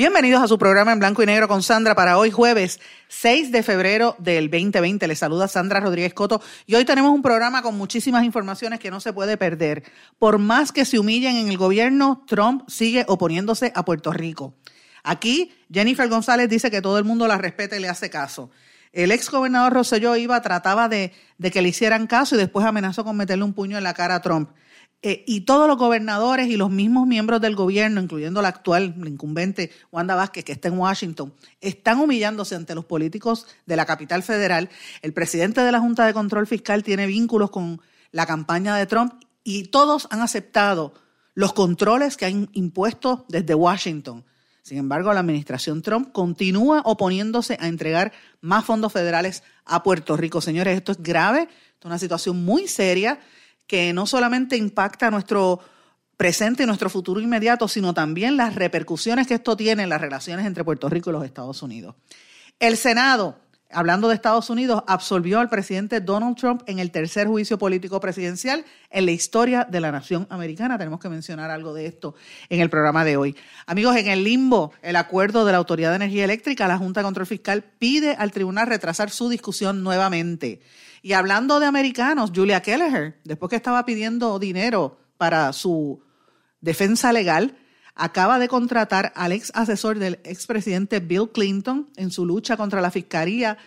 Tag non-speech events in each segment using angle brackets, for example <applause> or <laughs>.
Bienvenidos a su programa en blanco y negro con Sandra para hoy jueves 6 de febrero del 2020. Les saluda Sandra Rodríguez Coto y hoy tenemos un programa con muchísimas informaciones que no se puede perder. Por más que se humillen en el gobierno, Trump sigue oponiéndose a Puerto Rico. Aquí Jennifer González dice que todo el mundo la respeta y le hace caso. El ex gobernador Rosselló iba, trataba de, que le hicieran caso y después amenazó con meterle un puño en la cara a Trump. Eh, y todos los gobernadores y los mismos miembros del gobierno, incluyendo la actual, incumbente Wanda Vázquez, que está en Washington, están humillándose ante los políticos de la capital federal. El presidente de la Junta de Control Fiscal tiene vínculos con la campaña de Trump y todos han aceptado los controles que han impuesto desde Washington. Sin embargo, la administración Trump continúa oponiéndose a entregar más fondos federales a Puerto Rico. Señores, esto es grave, esto es una situación muy seria que no solamente impacta nuestro presente y nuestro futuro inmediato, sino también las repercusiones que esto tiene en las relaciones entre Puerto Rico y los Estados Unidos. El Senado hablando de Estados Unidos, absolvió al presidente Donald Trump en el tercer juicio político presidencial en la historia de la nación americana. Tenemos que mencionar algo de esto en el programa de hoy. Amigos, en el limbo, el acuerdo de la Autoridad de Energía Eléctrica, la Junta de Control Fiscal pide al tribunal retrasar su discusión nuevamente. Y hablando de americanos, Julia Kelleher, después que estaba pidiendo dinero para su defensa legal, acaba de contratar al ex asesor del expresidente Bill Clinton en su lucha contra la fiscalía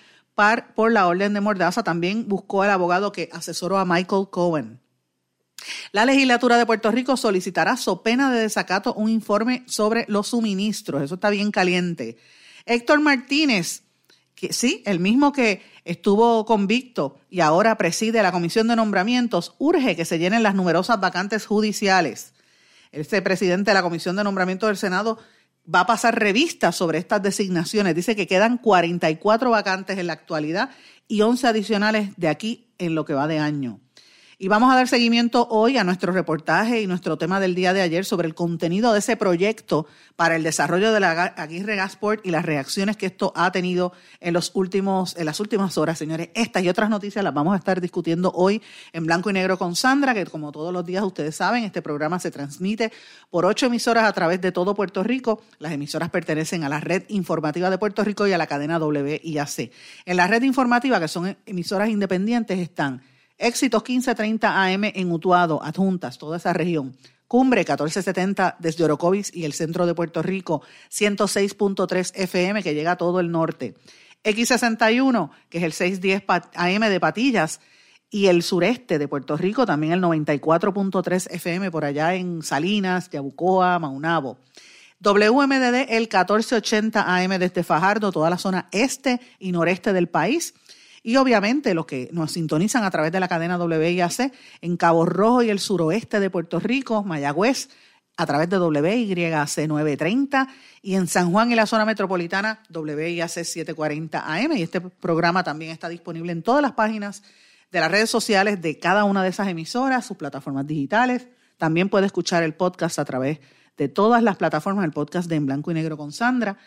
por la orden de Mordaza. También buscó al abogado que asesoró a Michael Cohen. La legislatura de Puerto Rico solicitará, so pena de desacato, un informe sobre los suministros. Eso está bien caliente. Héctor Martínez, que sí, el mismo que estuvo convicto y ahora preside la Comisión de Nombramientos, urge que se llenen las numerosas vacantes judiciales. Este presidente de la Comisión de Nombramiento del Senado va a pasar revista sobre estas designaciones. Dice que quedan 44 vacantes en la actualidad y 11 adicionales de aquí en lo que va de año. Y vamos a dar seguimiento hoy a nuestro reportaje y nuestro tema del día de ayer sobre el contenido de ese proyecto para el desarrollo de la Aguirre Gasport y las reacciones que esto ha tenido en, los últimos, en las últimas horas, señores. Estas y otras noticias las vamos a estar discutiendo hoy en blanco y negro con Sandra, que como todos los días ustedes saben, este programa se transmite por ocho emisoras a través de todo Puerto Rico. Las emisoras pertenecen a la red informativa de Puerto Rico y a la cadena WIAC. En la red informativa, que son emisoras independientes, están Éxitos 1530 AM en Utuado, Adjuntas, toda esa región. Cumbre 1470 desde Orocovis y el centro de Puerto Rico, 106.3 FM que llega a todo el norte. X61, que es el 610 AM de Patillas, y el sureste de Puerto Rico, también el 94.3 FM por allá en Salinas, Yabucoa, Maunabo. WMDD el 1480 AM desde Fajardo, toda la zona este y noreste del país. Y obviamente los que nos sintonizan a través de la cadena WIAC en Cabo Rojo y el suroeste de Puerto Rico, Mayagüez, a través de WYAC 930 y en San Juan y la zona metropolitana WIAC 740 AM. Y este programa también está disponible en todas las páginas de las redes sociales de cada una de esas emisoras, sus plataformas digitales. También puede escuchar el podcast a través de todas las plataformas, el podcast de En Blanco y Negro con Sandra,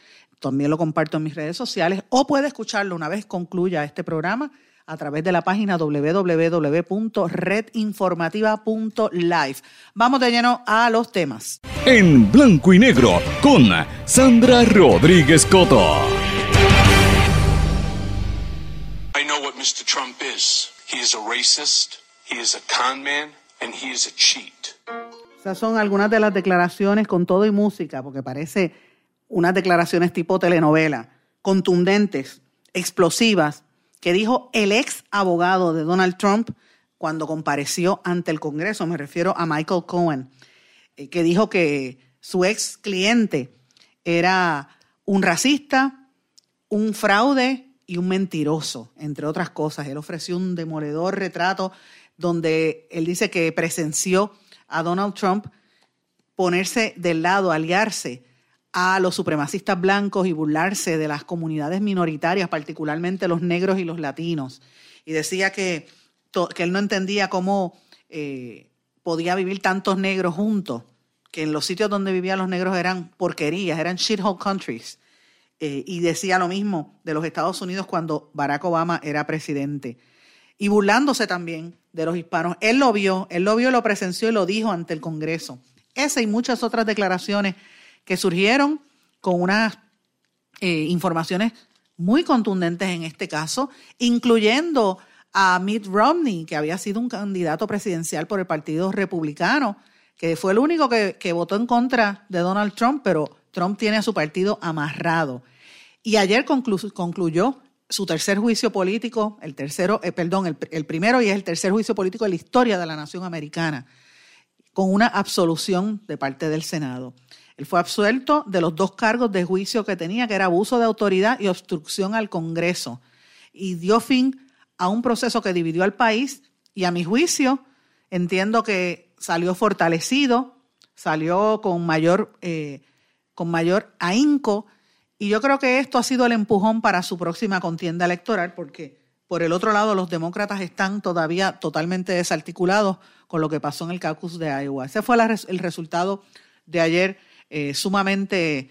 también lo comparto en mis redes sociales o puede escucharlo una vez concluya este programa a través de la página www.redinformativa.live. Vamos de lleno a los temas. En blanco y negro con Sandra Rodríguez Coto. I know what Mr. Trump is. He is a racist, he is a con man, and he is a cheat. Esas son algunas de las declaraciones con todo y música, porque parece unas declaraciones tipo telenovela, contundentes, explosivas, que dijo el ex abogado de Donald Trump cuando compareció ante el Congreso, me refiero a Michael Cohen, eh, que dijo que su ex cliente era un racista, un fraude y un mentiroso, entre otras cosas. Él ofreció un demoledor retrato donde él dice que presenció a Donald Trump ponerse del lado, aliarse a los supremacistas blancos y burlarse de las comunidades minoritarias, particularmente los negros y los latinos. Y decía que, que él no entendía cómo eh, podía vivir tantos negros juntos, que en los sitios donde vivían los negros eran porquerías, eran shithole countries. Eh, y decía lo mismo de los Estados Unidos cuando Barack Obama era presidente. Y burlándose también de los hispanos. Él lo vio, él lo vio, lo presenció y lo dijo ante el Congreso. Esa y muchas otras declaraciones que surgieron con unas eh, informaciones muy contundentes en este caso, incluyendo a Mitt Romney, que había sido un candidato presidencial por el Partido Republicano, que fue el único que, votó en contra de Donald Trump, pero Trump tiene a su partido amarrado. Y ayer concluyó su tercer juicio político, el tercero, eh, perdón, el, primero y es el tercer juicio político de la historia de la nación americana, con una absolución de parte del Senado. Él fue absuelto de los dos cargos de juicio que tenía, que era abuso de autoridad y obstrucción al Congreso, y dio fin a un proceso que dividió al país y a mi juicio entiendo que salió fortalecido, salió con mayor, eh, con mayor ahínco y yo creo que esto ha sido el empujón para su próxima contienda electoral porque por el otro lado los demócratas están todavía totalmente desarticulados con lo que pasó en el caucus de Iowa. Ese fue el resultado de ayer eh, sumamente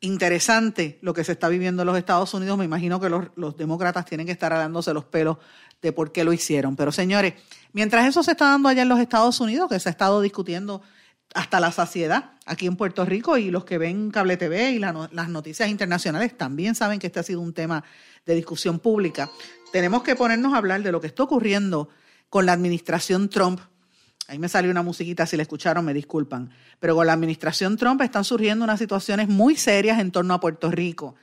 interesante lo que se está viviendo en los Estados Unidos. Me imagino que los, demócratas tienen que estar alándose los pelos de por qué lo hicieron. Pero señores, mientras eso se está dando allá en los Estados Unidos, que se ha estado discutiendo hasta la saciedad aquí en Puerto Rico y los que ven cable TV y las noticias internacionales también saben que este ha sido un tema de discusión pública. Tenemos que ponernos a hablar de lo que está ocurriendo con la administración Trump Ahí me salió una musiquita, si la escucharon me disculpan. Pero con la administración Trump están surgiendo unas situaciones muy serias en torno a Puerto Rico.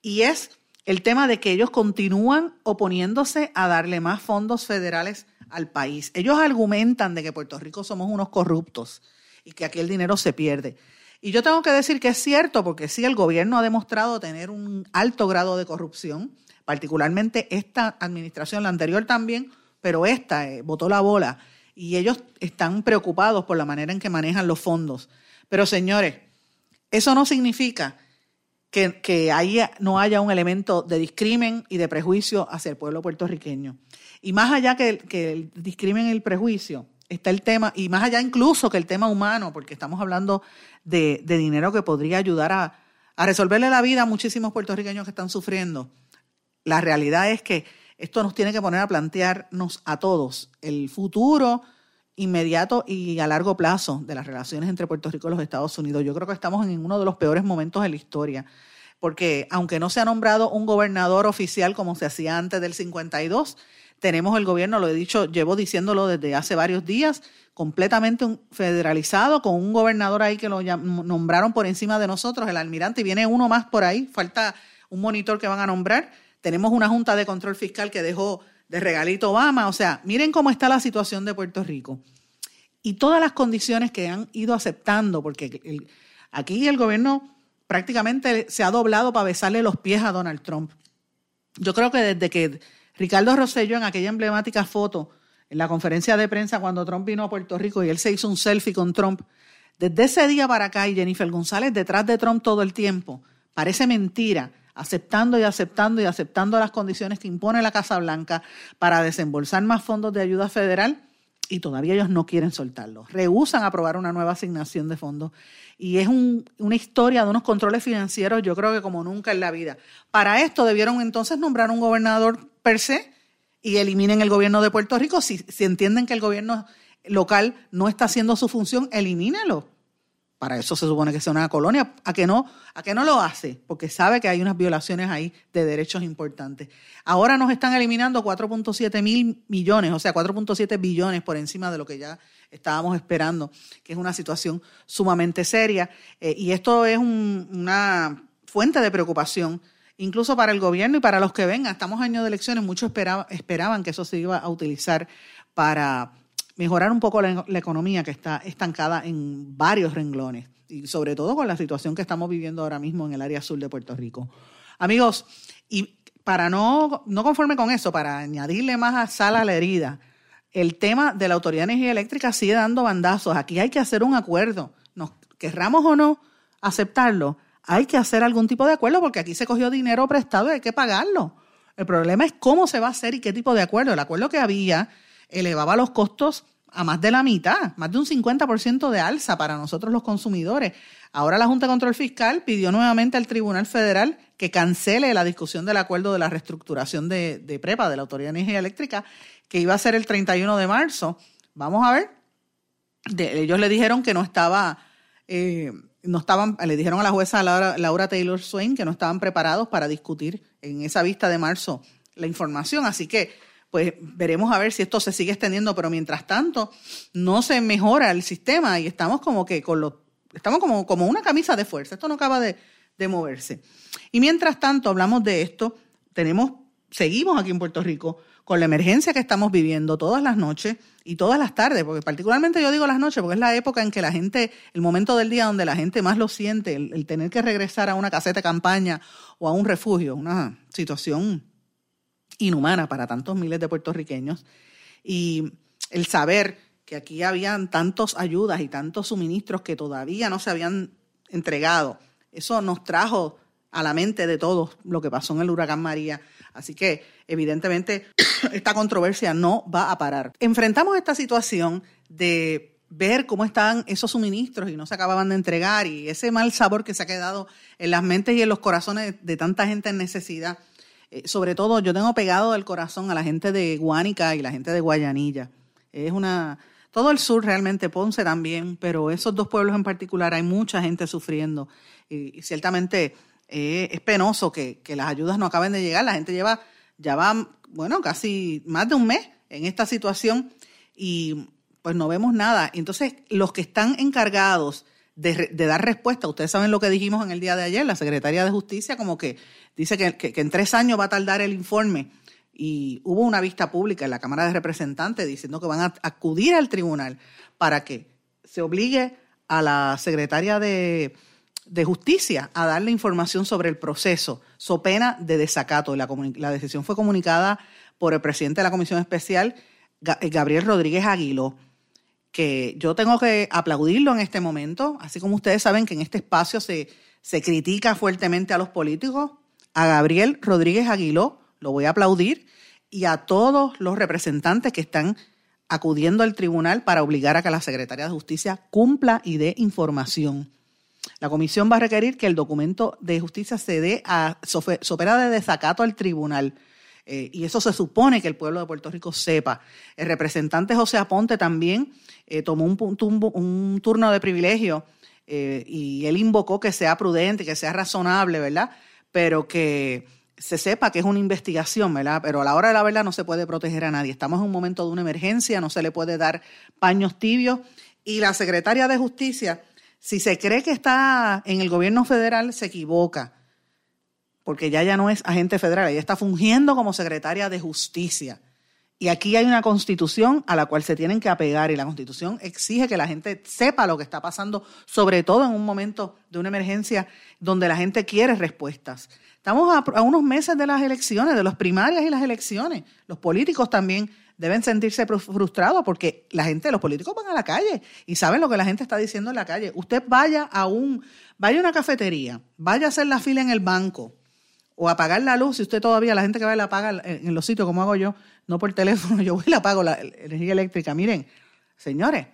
Y es el tema de que ellos continúan oponiéndose a darle más fondos federales al país. Ellos argumentan de que Puerto Rico somos unos corruptos y que aquí el dinero se pierde. Y yo tengo que decir que es cierto, porque sí, el gobierno ha demostrado tener un alto grado de corrupción, particularmente esta administración, la anterior también, pero esta eh, botó la bola y ellos están preocupados por la manera en que manejan los fondos. Pero señores, eso no significa que, que no haya un elemento de discrimen y de prejuicio hacia el pueblo puertorriqueño. Y más allá que, que el discrimen y el prejuicio, está el tema, y más allá incluso que el tema humano, porque estamos hablando de, dinero que podría ayudar a, a resolverle la vida a muchísimos puertorriqueños que están sufriendo. La realidad es que esto nos tiene que poner a plantearnos a todos el futuro inmediato y a largo plazo de las relaciones entre Puerto Rico y los Estados Unidos. Yo creo que estamos en uno de los peores momentos de la historia, porque aunque no se ha nombrado un gobernador oficial como se hacía antes del 52, tenemos el gobierno, lo he dicho, llevo diciéndolo desde hace varios días, completamente federalizado, con un gobernador ahí que lo nombraron por encima de nosotros, el almirante, y viene uno más por ahí, falta un monitor que van a nombrar tenemos una Junta de Control Fiscal que dejó de regalito Obama. O sea, miren cómo está la situación de Puerto Rico. Y todas las condiciones que han ido aceptando, porque aquí el gobierno prácticamente se ha doblado para besarle los pies a Donald Trump. Yo creo que desde que Ricardo Rosselló en aquella emblemática foto en la conferencia de prensa cuando Trump vino a Puerto Rico y él se hizo un selfie con Trump, desde ese día para acá y Jennifer González detrás de Trump todo el tiempo, parece mentira aceptando y aceptando y aceptando las condiciones que impone la Casa Blanca para desembolsar más fondos de ayuda federal y todavía ellos no quieren soltarlo. Rehusan aprobar una nueva asignación de fondos y es una historia de unos controles financieros yo creo que como nunca en la vida. Para esto debieron entonces nombrar un gobernador per se y eliminen el gobierno de Puerto Rico. Si, si entienden que el gobierno local no está haciendo su función, elimínelo para eso se supone que sea una colonia, a que no, no lo hace, porque sabe que hay unas violaciones ahí de derechos importantes. Ahora nos están eliminando 4.7 mil millones, o sea, 4.7 billones por encima de lo que ya estábamos esperando, que es una situación sumamente seria. Eh, y esto es una fuente de preocupación, incluso para el gobierno y para los que vengan. Estamos años de elecciones, muchos esperaban que eso se iba a utilizar para mejorar un poco la, economía que está estancada en varios renglones y sobre todo con la situación que estamos viviendo ahora mismo en el área sur de Puerto Rico. Amigos, y para no, no conforme con eso, para añadirle más a sal a la herida, el tema de la Autoridad de Energía Eléctrica sigue dando bandazos. Aquí hay que hacer un acuerdo. Nos querramos o no aceptarlo, hay que hacer algún tipo de acuerdo porque aquí se cogió dinero prestado y hay que pagarlo. El problema es cómo se va a hacer y qué tipo de acuerdo. El acuerdo que había elevaba los costos a más de la mitad, más de un 50% de alza para nosotros los consumidores. Ahora la Junta de Control Fiscal pidió nuevamente al Tribunal Federal que cancele la discusión del acuerdo de la reestructuración de, PREPA, de la Autoridad de Energía Eléctrica, que iba a ser el 31 de marzo. Vamos a ver. ellos le dijeron que no estaba, eh, no estaban, le dijeron a la jueza Laura, Laura Taylor Swain que no estaban preparados para discutir en esa vista de marzo la información. Así que pues veremos a ver si esto se sigue extendiendo, pero mientras tanto no se mejora el sistema y estamos como que con los, estamos como, como una camisa de fuerza, esto no acaba de, de moverse. Y mientras tanto hablamos de esto, tenemos, seguimos aquí en Puerto Rico con la emergencia que estamos viviendo todas las noches y todas las tardes, porque particularmente yo digo las noches, porque es la época en que la gente, el momento del día donde la gente más lo siente, el, tener que regresar a una caseta de campaña o a un refugio, una situación inhumana para tantos miles de puertorriqueños. Y el saber que aquí habían tantas ayudas y tantos suministros que todavía no se habían entregado, eso nos trajo a la mente de todos lo que pasó en el huracán María. Así que evidentemente <coughs> esta controversia no va a parar. Enfrentamos esta situación de ver cómo estaban esos suministros y no se acababan de entregar y ese mal sabor que se ha quedado en las mentes y en los corazones de tanta gente en necesidad eh, sobre todo yo tengo pegado el corazón a la gente de Guánica y la gente de Guayanilla. Es una, todo el sur realmente, Ponce también, pero esos dos pueblos en particular hay mucha gente sufriendo y, ciertamente eh, es penoso que, las ayudas no acaben de llegar. La gente lleva, ya va, bueno, casi más de un mes en esta situación y pues no vemos nada. Entonces, los que están encargados de, dar respuesta. Ustedes saben lo que dijimos en el día de ayer, la secretaria de Justicia como que dice que, en tres años va a tardar el informe y hubo una vista pública en la Cámara de Representantes diciendo que van a acudir al tribunal para que se obligue a la secretaria de, Justicia a darle información sobre el proceso, so pena de desacato. La, la decisión fue comunicada por el presidente de la Comisión Especial, Gabriel Rodríguez Aguiló que yo tengo que aplaudirlo en este momento, así como ustedes saben que en este espacio se, se critica fuertemente a los políticos, a Gabriel Rodríguez Aguiló, lo voy a aplaudir, y a todos los representantes que están acudiendo al tribunal para obligar a que la Secretaría de Justicia cumpla y dé información. La comisión va a requerir que el documento de justicia se dé a sopera de desacato al tribunal. Eh, y eso se supone que el pueblo de Puerto Rico sepa. El representante José Aponte también eh, tomó un, un, turno de privilegio eh, y él invocó que sea prudente, que sea razonable, ¿verdad? Pero que se sepa que es una investigación, ¿verdad? Pero a la hora de la verdad no se puede proteger a nadie. Estamos en un momento de una emergencia, no se le puede dar paños tibios. Y la secretaria de Justicia, si se cree que está en el gobierno federal, se equivoca, porque ya ya no es agente federal, ella está fungiendo como secretaria de Justicia. Y aquí hay una constitución a la cual se tienen que apegar y la constitución exige que la gente sepa lo que está pasando, sobre todo en un momento de una emergencia donde la gente quiere respuestas. Estamos a, unos meses de las elecciones, de las primarias y las elecciones. Los políticos también deben sentirse frustrados porque la gente, los políticos van a la calle y saben lo que la gente está diciendo en la calle. Usted vaya a un, vaya a una cafetería, vaya a hacer la fila en el banco o apagar la luz, si usted todavía, la gente que va y la apaga en los sitios como hago yo, no por teléfono, <laughs> yo voy y la apago la energía eléctrica. Miren, señores,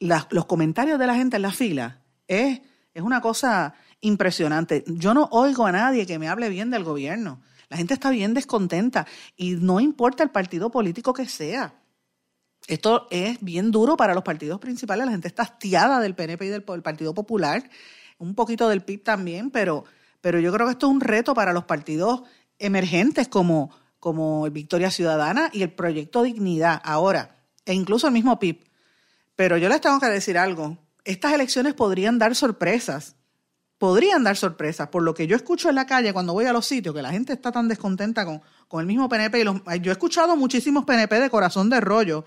los comentarios de la gente en la fila es, es una cosa impresionante. Yo no oigo a nadie que me hable bien del gobierno. La gente está bien descontenta y no importa el partido político que sea. Esto es bien duro para los partidos principales. La gente está hastiada del PNP y del, Partido Popular, un poquito del PIB también, pero pero yo creo que esto es un reto para los partidos emergentes como, como Victoria Ciudadana y el Proyecto Dignidad ahora, e incluso el mismo PIB. Pero yo les tengo que decir algo, estas elecciones podrían dar sorpresas, podrían dar sorpresas, por lo que yo escucho en la calle cuando voy a los sitios, que la gente está tan descontenta con, con el mismo PNP. Y yo he escuchado muchísimos PNP de corazón de rollo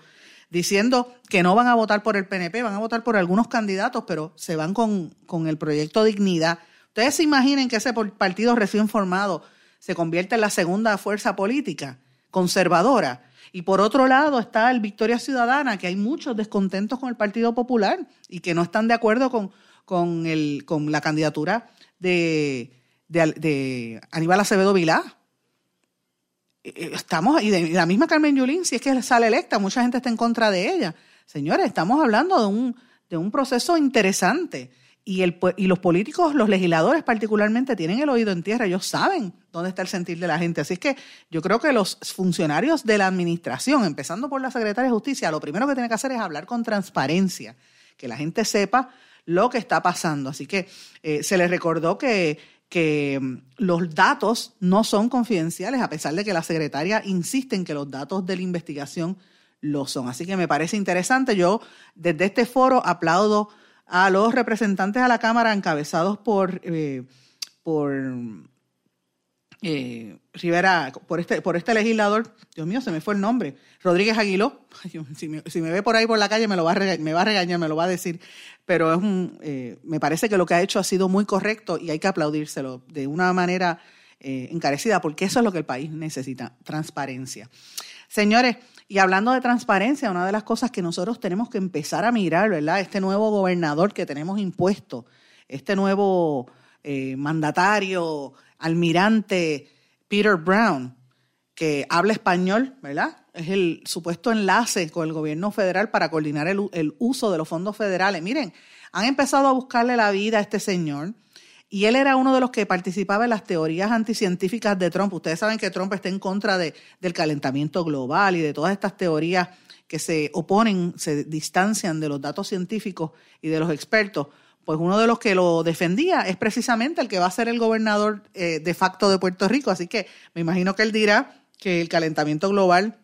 diciendo que no van a votar por el PNP, van a votar por algunos candidatos, pero se van con, con el proyecto Dignidad. Ustedes se imaginen que ese partido recién formado se convierte en la segunda fuerza política conservadora Y por otro lado está el Victoria Ciudadana, que hay muchos descontentos con el Partido Popular y que no están de acuerdo con, con, el, con la candidatura de, de, Aníbal Acevedo Vilá. Eh, eh, estamos, y de la misma Carmen Yulín, si es que sale electa, mucha gente está en contra de ella. Señores, estamos hablando de un, de un proceso interesante. Y, el, y los políticos, los legisladores particularmente, tienen el oído en tierra, ellos saben dónde está el sentir de la gente. Así es que yo creo que los funcionarios de la administración, empezando por la Secretaria de Justicia, lo primero que tienen que hacer es hablar con transparencia, que la gente sepa lo que está pasando. Así que eh, se les recordó que, que mm, los datos no son confidenciales, a pesar de que la secretaria insiste en que los datos de la investigación lo son. Así que me parece interesante. Yo desde este foro aplaudo a los representantes a la Cámara encabezados por, eh, por eh, Rivera, por este, por este legislador, Dios mío, se me fue el nombre, Rodríguez Aguiló, <laughs> si me, ve por ahí por la calle me lo va a regañar, me va a regañar, me lo va a decir, pero es un, eh, me parece que lo que ha hecho ha sido muy correcto y hay que aplaudírselo de una manera encarecida, porque eso es lo que el país necesita, transparencia. Señores, y hablando de transparencia, una de las cosas que nosotros tenemos que empezar a mirar, ¿verdad? Este nuevo gobernador que tenemos impuesto, este nuevo eh, mandatario, almirante Peter Brown, que habla español, ¿verdad? Es el supuesto enlace con el gobierno federal para coordinar el, uso de los fondos federales. Miren, han empezado a buscarle la vida a este señor y él era uno de los que participaba en las teorías anticientíficas de Trump. Ustedes saben que Trump está en contra de, del calentamiento global y de todas estas teorías que se oponen, se distancian de los datos científicos y de los expertos. Pues uno de los que lo defendía es precisamente el que va a ser el gobernador eh, de facto de Puerto Rico. Así que me imagino que él dirá que el calentamiento global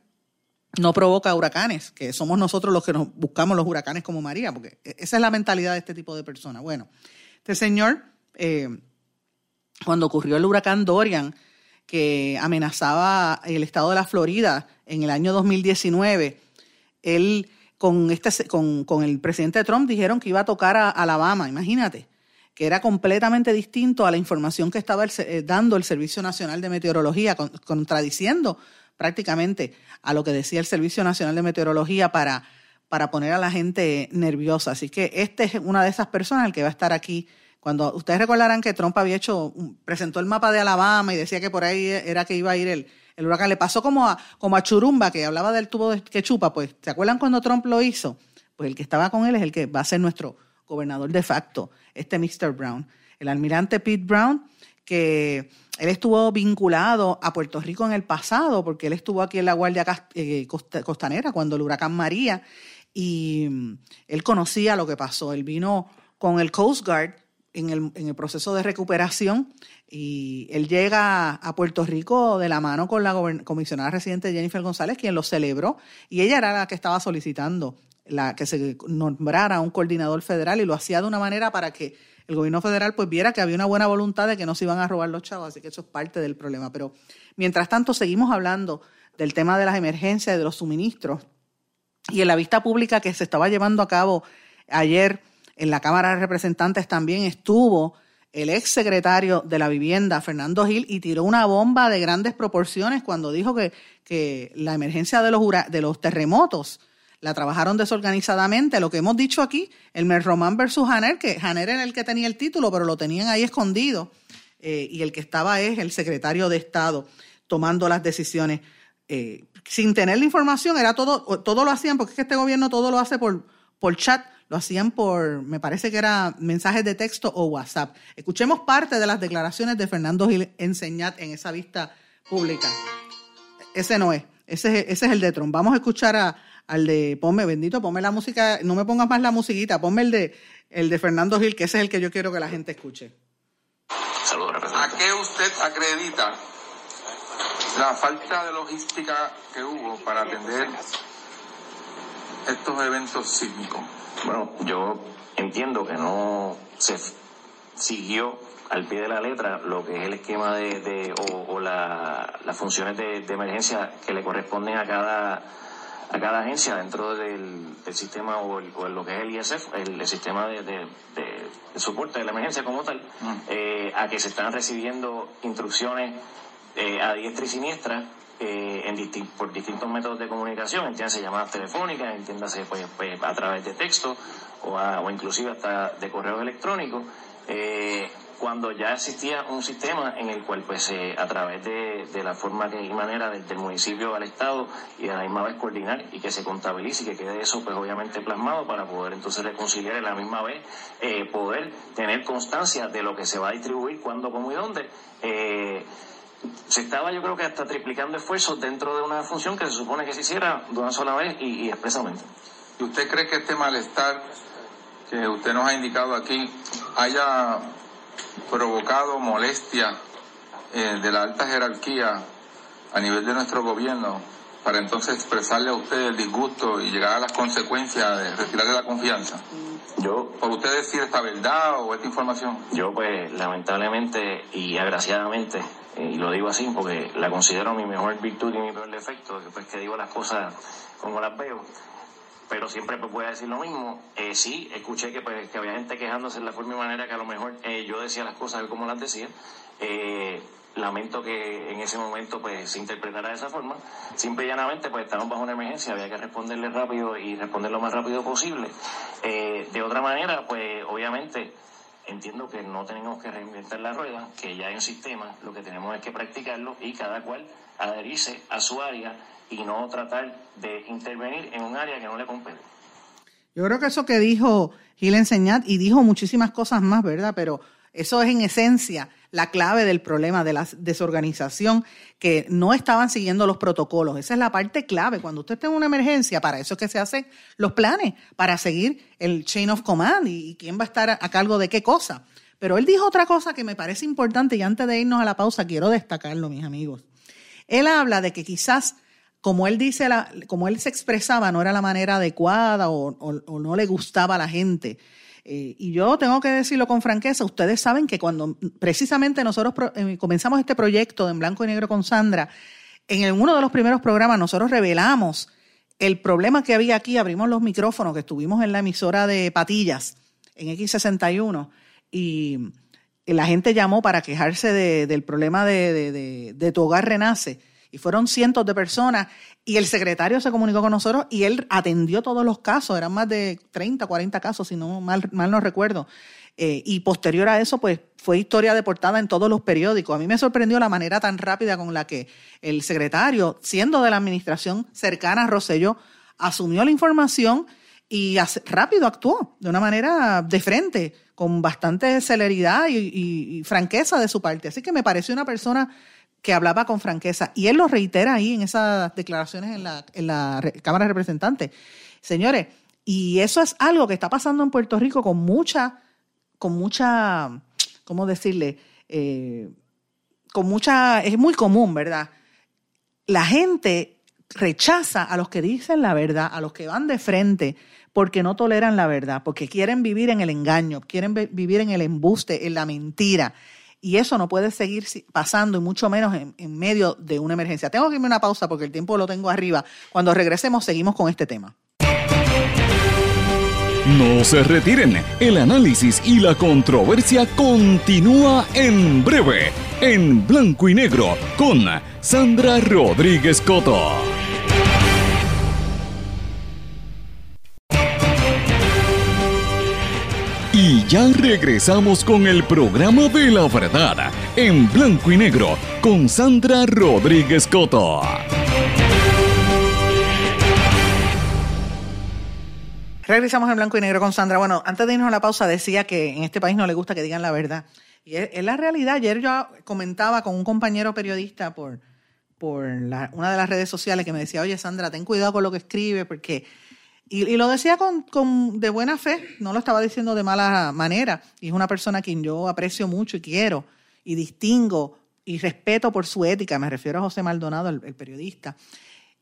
no provoca huracanes, que somos nosotros los que nos buscamos los huracanes como María, porque e-, esa es la mentalidad de este tipo de personas. Bueno, este señor eh, cuando ocurrió el huracán Dorian, que amenazaba el estado de la Florida en el año 2019, él con, este, con, con el presidente Trump dijeron que iba a tocar a Alabama, imagínate, que era completamente distinto a la información que estaba eh, dando el Servicio Nacional de Meteorología, contradiciendo prácticamente a lo que decía el Servicio Nacional de Meteorología para, para poner a la gente nerviosa. Así que este es una de esas personas que va a estar aquí cuando ustedes recordarán que Trump había hecho, presentó el mapa de Alabama y decía que por ahí era que iba a ir el, el huracán. Le pasó como a, como a Churumba, que hablaba del tubo que chupa. Pues, ¿se acuerdan cuando Trump lo hizo? Pues el que estaba con él es el que va a ser nuestro gobernador de facto, este Mr. Brown. El almirante Pete Brown, que él estuvo vinculado a Puerto Rico en el pasado, porque él estuvo aquí en la Guardia eh, Costanera cuando el huracán María, y mm, él conocía lo que pasó. Él vino con el Coast Guard en el, en el, proceso de recuperación y él llega a Puerto Rico de la mano con la comisionada residente Jennifer González, quien lo celebró, y ella era la que estaba solicitando la, que se nombrara un coordinador federal y lo hacía de una manera para que el gobierno federal pues viera que había una buena voluntad de que no se iban a robar los chavos, así que eso es parte del problema. Pero mientras tanto seguimos hablando del tema de las emergencias de los suministros y en la vista pública que se estaba llevando a cabo ayer en la Cámara de Representantes también estuvo el ex secretario de la Vivienda, Fernando Gil, y tiró una bomba de grandes proporciones cuando dijo que, que la emergencia de los, de los terremotos la trabajaron desorganizadamente. Lo que hemos dicho aquí, el Merromán versus Janer, que Janer era el que tenía el título, pero lo tenían ahí escondido, eh, y el que estaba es el secretario de Estado tomando las decisiones. Eh, sin tener la información, era todo, todo lo hacían, porque es que este gobierno todo lo hace por, por chat lo hacían por, me parece que era mensajes de texto o WhatsApp. Escuchemos parte de las declaraciones de Fernando Gil Enseñat en esa vista pública. Ese no es, ese es, ese es el de Trump. Vamos a escuchar a, al de, ponme, bendito, ponme la música, no me pongas más la musiquita, ponme el de, el de Fernando Gil, que ese es el que yo quiero que la gente escuche. Saludos, ¿A qué usted acredita la falta de logística que hubo para atender estos eventos sísmicos? Bueno, yo entiendo que no se siguió al pie de la letra lo que es el esquema de, o, las funciones de, emergencia que le corresponden a cada a cada agencia dentro del, sistema o, lo que es el ISF, el, sistema de, soporte de la emergencia como tal, mm. eh, a que se están recibiendo instrucciones eh, a diestra y siniestra eh, en por distintos métodos de comunicación, entiéndase llamadas telefónicas, entiéndase pues, pues, a través de texto o, o inclusive hasta de correos electrónicos. Eh, cuando ya existía un sistema en el cual pues eh, a través de, la forma y manera del, municipio al Estado y a la misma vez coordinar y que se contabilice y que quede eso pues obviamente plasmado para poder entonces reconciliar en la misma vez eh, poder tener constancia de lo que se va a distribuir, cuándo, cómo y dónde. Se estaba yo creo que hasta triplicando esfuerzos dentro de una función que se supone que se hiciera de una sola vez y, y expresamente. ¿Y usted cree que este malestar que usted nos ha indicado aquí haya provocado molestia eh, de la alta jerarquía a nivel de nuestro gobierno para entonces expresarle a usted el disgusto y llegar a las consecuencias de retirarle la confianza? Yo, ¿Por usted decir esta verdad o esta información? Yo, pues, lamentablemente y agraciadamente, y lo digo así porque la considero mi mejor virtud y mi peor defecto, pues que digo las cosas como las veo, pero siempre pues voy a decir lo mismo. Eh, sí, escuché que, pues, que había gente quejándose de la forma y manera que a lo mejor eh, yo decía las cosas como las decía. Eh, lamento que en ese momento pues se interpretara de esa forma. Simple y llanamente pues estamos bajo una emergencia, había que responderle rápido y responder lo más rápido posible. Eh, de otra manera, pues obviamente entiendo que no tenemos que reinventar la rueda, que ya hay un sistema, lo que tenemos es que practicarlo y cada cual adherirse a su área y no tratar de intervenir en un área que no le compete. Yo creo que eso que dijo Gil Enseñat y dijo muchísimas cosas más, ¿verdad? Pero eso es en esencia la clave del problema de la desorganización, que no estaban siguiendo los protocolos. Esa es la parte clave. Cuando usted en una emergencia, para eso es que se hacen los planes, para seguir el chain of command y, quién va a estar a, cargo de qué cosa. Pero él dijo otra cosa que me parece importante y antes de irnos a la pausa quiero destacarlo, mis amigos. Él habla de que quizás como él dice, la, como él se expresaba, no era la manera adecuada o, no le gustaba a la gente. Eh, y yo tengo que decirlo con franqueza, ustedes saben que cuando precisamente nosotros eh, comenzamos este proyecto en blanco y negro con Sandra, en uno de los primeros programas nosotros revelamos el problema que había aquí, abrimos los micrófonos, que estuvimos en la emisora de Patillas, en X61, y la gente llamó para quejarse del problema de, de Tu Hogar Renace y fueron cientos de personas y el secretario se comunicó con nosotros y él atendió todos los casos, eran más de 30, 40 casos, si no mal, mal no recuerdo. Eh, y posterior a eso, pues fue historia de portada en todos los periódicos. A mí me sorprendió la manera tan rápida con la que el secretario, siendo de la administración cercana a Rosselló, asumió la información y rápido actuó de una manera de frente, con bastante celeridad y, y franqueza de su parte. Así que me pareció una persona que hablaba con franqueza. Y él lo reitera ahí en esas declaraciones en la, en la Cámara de Representantes. Señores, y eso es algo que está pasando en Puerto Rico con mucha, con mucha, ¿cómo decirle? Eh, con mucha, es muy común, ¿verdad? La gente rechaza a los que dicen la verdad, a los que van de frente, porque no toleran la verdad, porque quieren vivir en el engaño, quieren vivir en el embuste, en la mentira. Y eso no puede seguir pasando, y mucho menos en, medio de una emergencia. Tengo que irme una pausa porque el tiempo lo tengo arriba. Cuando regresemos, seguimos con este tema. No se retiren, el análisis y la controversia continúa en breve, en blanco y negro, con Sandra Rodríguez Coto. Ya regresamos con el programa de la verdad, en blanco y negro, con Sandra Rodríguez Coto. Regresamos en blanco y negro con Sandra. Bueno, antes de irnos a la pausa decía que en este país no le gusta que digan la verdad. Y es, la realidad. Ayer yo comentaba con un compañero periodista por, por una de las redes sociales que me decía, oye Sandra, ten cuidado con lo que escribe porque y, lo decía con, de buena fe, no lo estaba diciendo de mala manera. Y es una persona a quien yo aprecio mucho y quiero y distingo y respeto por su ética. Me refiero a José Maldonado, el, periodista.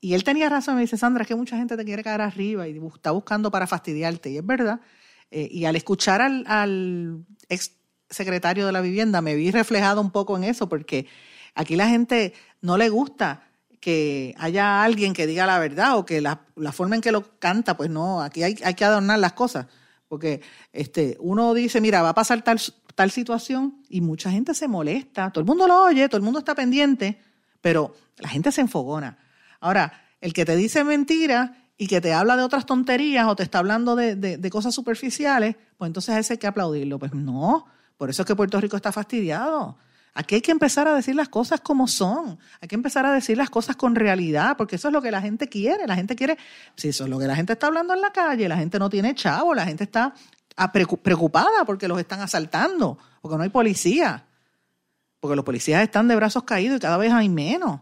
Y él tenía razón, me dice, Sandra, es que mucha gente te quiere caer arriba y está buscando para fastidiarte. Y es verdad. Eh, y al escuchar al, al ex secretario de la vivienda, me vi reflejado un poco en eso, porque aquí la gente no le gusta que haya alguien que diga la verdad o que la, forma en que lo canta, pues no, aquí hay, hay, que adornar las cosas. Porque este, uno dice, mira, va a pasar tal, tal situación y mucha gente se molesta. Todo el mundo lo oye, todo el mundo está pendiente, pero la gente se enfogona. Ahora, el que te dice mentira y que te habla de otras tonterías o te está hablando de, de, cosas superficiales, pues entonces ese hay que aplaudirlo. Pues no, por eso es que Puerto Rico está fastidiado. Aquí hay que empezar a decir las cosas como son. Hay que empezar a decir las cosas con realidad, porque eso es lo que la gente quiere. La gente quiere, si eso es lo que la gente está hablando en la calle, la gente no tiene chavo, la gente está ah, preocupada porque los están asaltando, porque no hay policía, porque los policías están de brazos caídos y cada vez hay menos.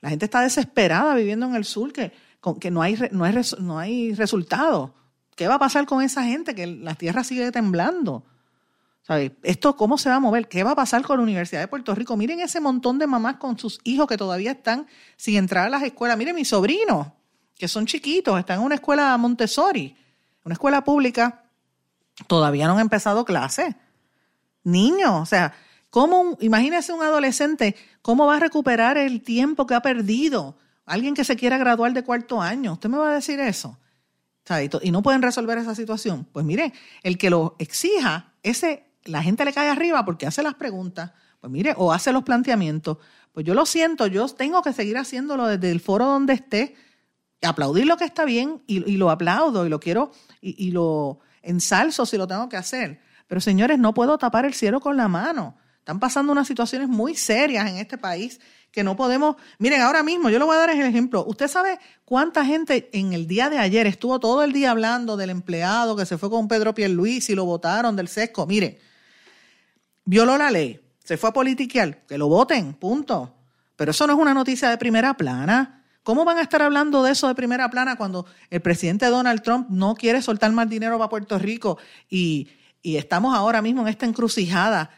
La gente está desesperada viviendo en el sur, que, que no, hay, no, hay, no hay resultados. ¿Qué va a pasar con esa gente? Que la tierra sigue temblando. ¿Esto cómo se va a mover? ¿Qué va a pasar con la Universidad de Puerto Rico? Miren ese montón de mamás con sus hijos que todavía están sin entrar a las escuelas. Miren mis sobrinos, que son chiquitos, están en una escuela Montessori, una escuela pública, todavía no han empezado clases. Niños, o sea, ¿cómo, imagínese un adolescente, cómo va a recuperar el tiempo que ha perdido? Alguien que se quiera graduar de cuarto año, ¿usted me va a decir eso? y no pueden resolver esa situación. Pues mire, el que lo exija, ese la gente le cae arriba porque hace las preguntas, pues mire, o hace los planteamientos. Pues yo lo siento, yo tengo que seguir haciéndolo desde el foro donde esté, aplaudir lo que está bien y, lo aplaudo y lo quiero y, lo ensalzo si lo tengo que hacer. Pero señores, no puedo tapar el cielo con la mano. Están pasando unas situaciones muy serias en este país que no podemos. Miren, ahora mismo, yo le voy a dar el ejemplo. ¿Usted sabe cuánta gente en el día de ayer estuvo todo el día hablando del empleado que se fue con Pedro Pierluisi y lo votaron del sesco? Mire, violó la ley, se fue a politiquear, que lo voten, punto. Pero eso no es una noticia de primera plana. ¿Cómo van a estar hablando de eso de primera plana cuando el presidente Donald Trump no quiere soltar más dinero para Puerto Rico y, estamos ahora mismo en esta encrucijada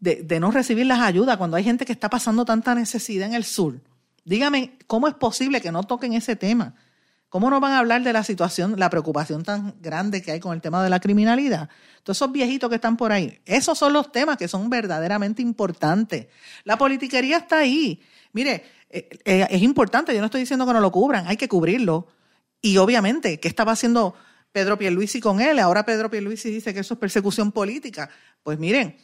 de, de, no recibir las ayudas cuando hay gente que está pasando tanta necesidad en el sur? Dígame, ¿cómo es posible que no toquen ese tema? ¿Cómo no van a hablar de la situación, la preocupación tan grande que hay con el tema de la criminalidad? Todos esos viejitos que están por ahí, esos son los temas que son verdaderamente importantes. La politiquería está ahí. Mire, eh, eh, es importante, yo no estoy diciendo que no lo cubran, hay que cubrirlo. Y obviamente, ¿qué estaba haciendo Pedro Pierluisi con él? Ahora Pedro Pierluisi dice que eso es persecución política. Pues miren,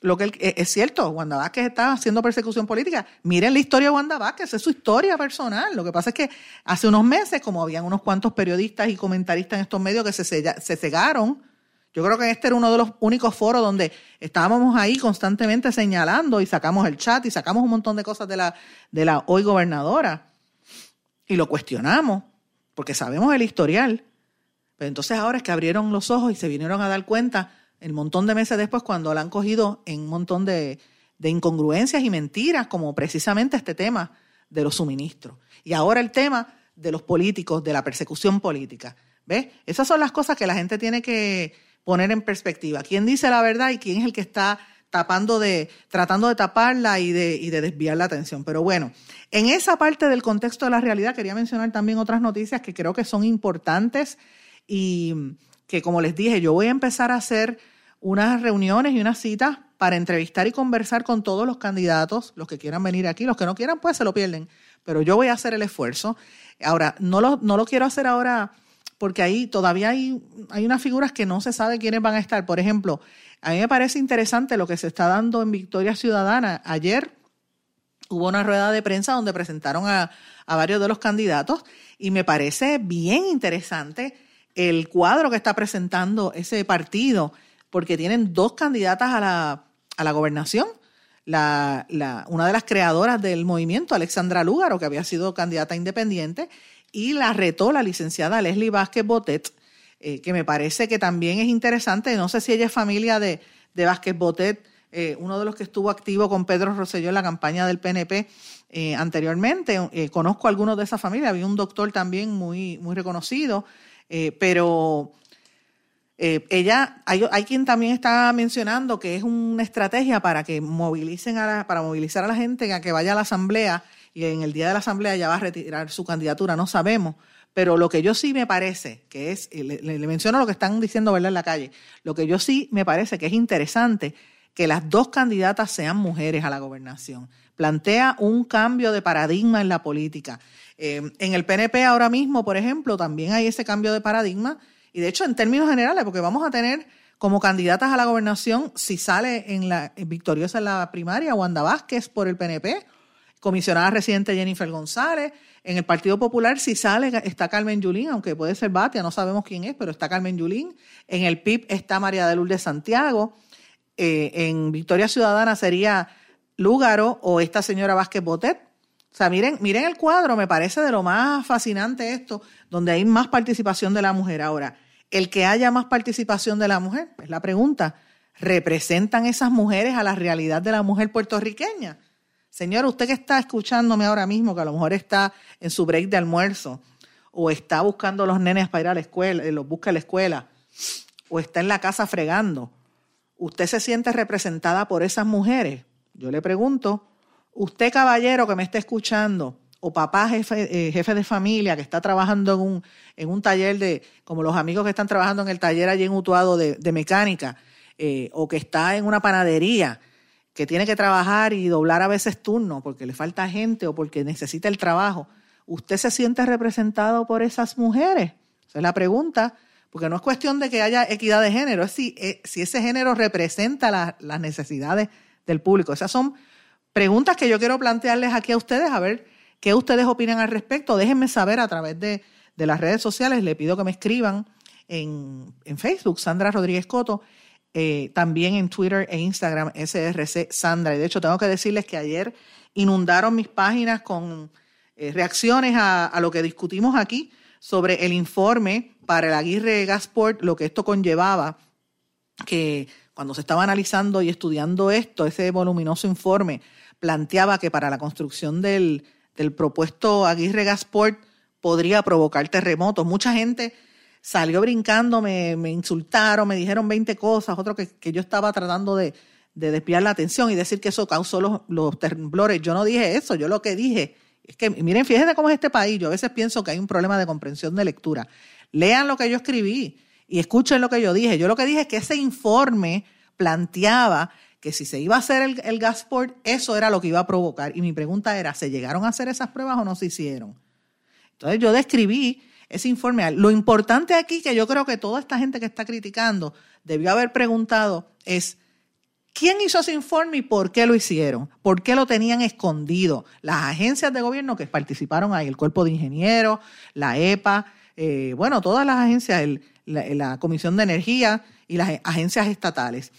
lo que eh, es cierto, Wanda Vázquez está haciendo persecución política. Miren la historia de Wanda Vázquez, es su historia personal. Lo que pasa es que hace unos meses, como habían unos cuantos periodistas y comentaristas en estos medios que se, se cegaron, yo creo que este era uno de los únicos foros donde estábamos ahí constantemente señalando y sacamos el chat y sacamos un montón de cosas de la, de la hoy gobernadora y lo cuestionamos porque sabemos el historial. Pero entonces ahora es que abrieron los ojos y se vinieron a dar cuenta el montón de meses después cuando la han cogido en un montón de, incongruencias y mentiras, como precisamente este tema de los suministros. Y ahora el tema de los políticos, de la persecución política. ¿Ves? Esas son las cosas que la gente tiene que poner en perspectiva. ¿Quién dice la verdad y quién es el que está tapando de, tratando de taparla y de, y de desviar la atención? Pero bueno, en esa parte del contexto de la realidad quería mencionar también otras noticias que creo que son importantes y que como les dije, yo voy a empezar a hacer unas reuniones y unas citas para entrevistar y conversar con todos los candidatos, los que quieran venir aquí, los que no quieran, pues se lo pierden, pero yo voy a hacer el esfuerzo. Ahora, no lo, no lo quiero hacer ahora porque ahí todavía hay, hay unas figuras que no se sabe quiénes van a estar. Por ejemplo, a mí me parece interesante lo que se está dando en Victoria Ciudadana. Ayer hubo una rueda de prensa donde presentaron a, a varios de los candidatos y me parece bien interesante el cuadro que está presentando ese partido, porque tienen dos candidatas a la, a la gobernación. La, la, una de las creadoras del movimiento, Alexandra Lúgaro, que había sido candidata independiente, y la retó la licenciada Leslie Vázquez Botet, eh, que me parece que también es interesante. No sé si ella es familia de, de Vázquez Botet, eh, uno de los que estuvo activo con Pedro Rosselló en la campaña del PNP eh, anteriormente. conozco a algunos de esa familia, había un doctor también muy, muy reconocido. Eh, pero eh, ella, hay, quien también está mencionando que es una estrategia para que movilicen a para movilizar a la gente a que vaya a la asamblea y en el día de la asamblea ya va a retirar su candidatura, no sabemos. Pero lo que yo sí me parece que es, le, le menciono lo que están diciendo en la calle, lo que yo sí me parece que es interesante que las dos candidatas sean mujeres a la gobernación. Plantea un cambio de paradigma en la política. Eh, en el PNP ahora mismo, por ejemplo, también hay ese cambio de paradigma y de hecho en términos generales, porque vamos a tener como candidatas a la gobernación, si sale en la victoriosa en la primaria, Wanda Vázquez por el PNP comisionada residente Jennifer González. En el Partido Popular, si sale, está Carmen Yulín, aunque puede ser Batia, no sabemos quién es, pero está Carmen Yulín. En el PIB está María de Lourdes Santiago. Eh, en Victoria Ciudadana sería Lúgaro o esta señora Vázquez Botet. O sea, miren, miren el cuadro, me parece de lo más fascinante esto, donde hay más participación de la mujer. Ahora, el que haya más participación de la mujer, es la pregunta, ¿representan esas mujeres a la realidad de la mujer puertorriqueña? Señor, usted que está escuchándome ahora mismo, que a lo mejor está en su break de almuerzo, o está buscando los nenes para ir a la escuela, eh, los busca a la escuela, o está en la casa fregando, ¿usted se siente representada por esas mujeres? Yo le pregunto, usted caballero que me está escuchando, o papá jefe, eh, jefe de familia que está trabajando en un, en un taller de, como los amigos que están trabajando en el taller allí en Utuado de, de mecánica, eh, o que está en una panadería, que tiene que trabajar y doblar a veces turno porque le falta gente o porque necesita el trabajo, ¿usted se siente representado por esas mujeres? Esa es la pregunta, porque no es cuestión de que haya equidad de género, es si, eh, si ese género representa las necesidades del público. Esas son preguntas que yo quiero plantearles aquí a ustedes, a ver qué ustedes opinan al respecto. Déjenme saber a través de, las redes sociales, le pido que me escriban en, en Facebook, Sandra Rodríguez Coto, eh, también en Twitter e Instagram, SRC Sandra. Y de hecho, tengo que decirles que ayer inundaron mis páginas con eh, reacciones a, lo que discutimos aquí sobre el informe para el Aguirre Gasport, lo que esto conllevaba, que cuando se estaba analizando y estudiando esto, ese voluminoso informe planteaba que para la construcción del, del propuesto Aguirre Gasport podría provocar terremotos. Mucha gente salió brincando, me, insultaron, me dijeron 20 cosas, otro que, yo estaba tratando de, desviar la atención y decir que eso causó los, temblores. Yo no dije eso, yo lo que dije es que, miren, fíjense cómo es este país, yo a veces pienso que hay un problema de comprensión de lectura. Lean lo que yo escribí y escuchen lo que yo dije. Yo lo que dije es que ese informe planteaba que si se iba a hacer el, el gasport, eso era lo que iba a provocar. Y mi pregunta era, ¿se llegaron a hacer esas pruebas o no se hicieron? Entonces yo describí ese informe. Lo importante aquí, que yo creo que toda esta gente que está criticando debió haber preguntado, es quién hizo ese informe y por qué lo hicieron, por qué lo tenían escondido. Las agencias de gobierno que participaron ahí, el Cuerpo de Ingenieros, la EPA, eh, bueno, todas las agencias, la, Comisión de Energía y las agencias estatales.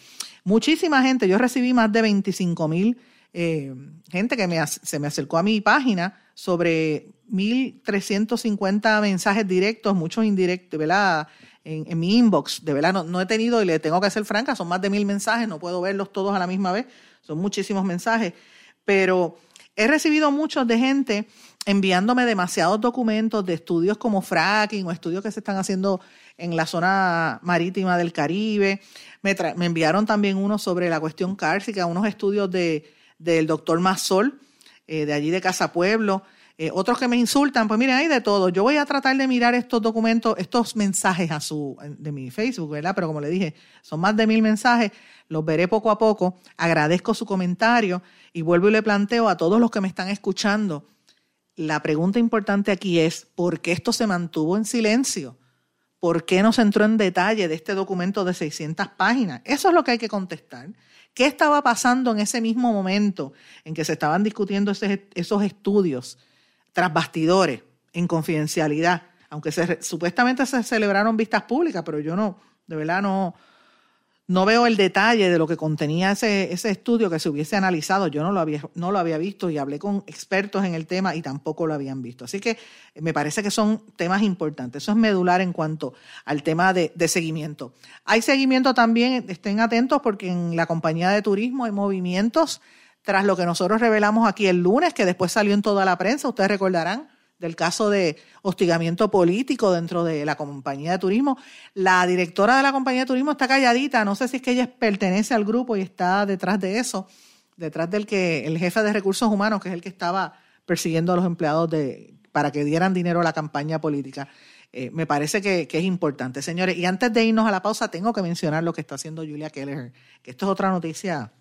Muchísima gente, yo recibí más de 25 mil eh, gente que se me acercó a mi página sobre 1.350 mensajes directos, muchos indirectos, ¿verdad? En, mi inbox, de verdad, no, he tenido, y le tengo que ser franca, son más de mil mensajes, no puedo verlos todos a la misma vez, son muchísimos mensajes, pero he recibido muchos de gente enviándome demasiados documentos de estudios como fracking o estudios que se están haciendo en la zona marítima del Caribe. Me, enviaron también uno sobre la cuestión cárcica, unos estudios de, del doctor Mazol, eh, de allí de Casa Pueblo. Eh, otros que me insultan, pues miren, hay de todo. Yo voy a tratar de mirar estos documentos, estos mensajes a su, de mi Facebook, ¿verdad? Pero como le dije, son más de mil mensajes, los veré poco a poco. Agradezco su comentario y vuelvo y le planteo a todos los que me están escuchando. La pregunta importante aquí es, ¿por qué esto se mantuvo en silencio? ¿Por qué no se entró en detalle de este documento de 600 páginas? Eso es lo que hay que contestar. ¿Qué estaba pasando en ese mismo momento en que se estaban discutiendo esos estudios tras bastidores, en confidencialidad? Aunque supuestamente se celebraron vistas públicas, pero yo no, de verdad no, no veo el detalle de lo que contenía ese, ese estudio que se hubiese analizado. Yo no lo, había, no lo había visto y hablé con expertos en el tema y tampoco lo habían visto. Así que eh, me parece que son temas importantes. Eso es medular en cuanto al tema de, de seguimiento. Hay seguimiento también, estén atentos porque en la compañía de turismo hay movimientos tras lo que nosotros revelamos aquí el lunes, que después salió en toda la prensa, ustedes recordarán del caso de hostigamiento político dentro de la compañía de turismo. La directora de la compañía de turismo está calladita, no sé si es que ella pertenece al grupo y está detrás de eso, detrás del que el jefe de recursos humanos, que es el que estaba persiguiendo a los empleados de, para que dieran dinero a la campaña política. Eh, me parece que, que, es importante, señores. Y antes de irnos a la pausa, tengo que mencionar lo que está haciendo Julia Keller, que esto es otra noticia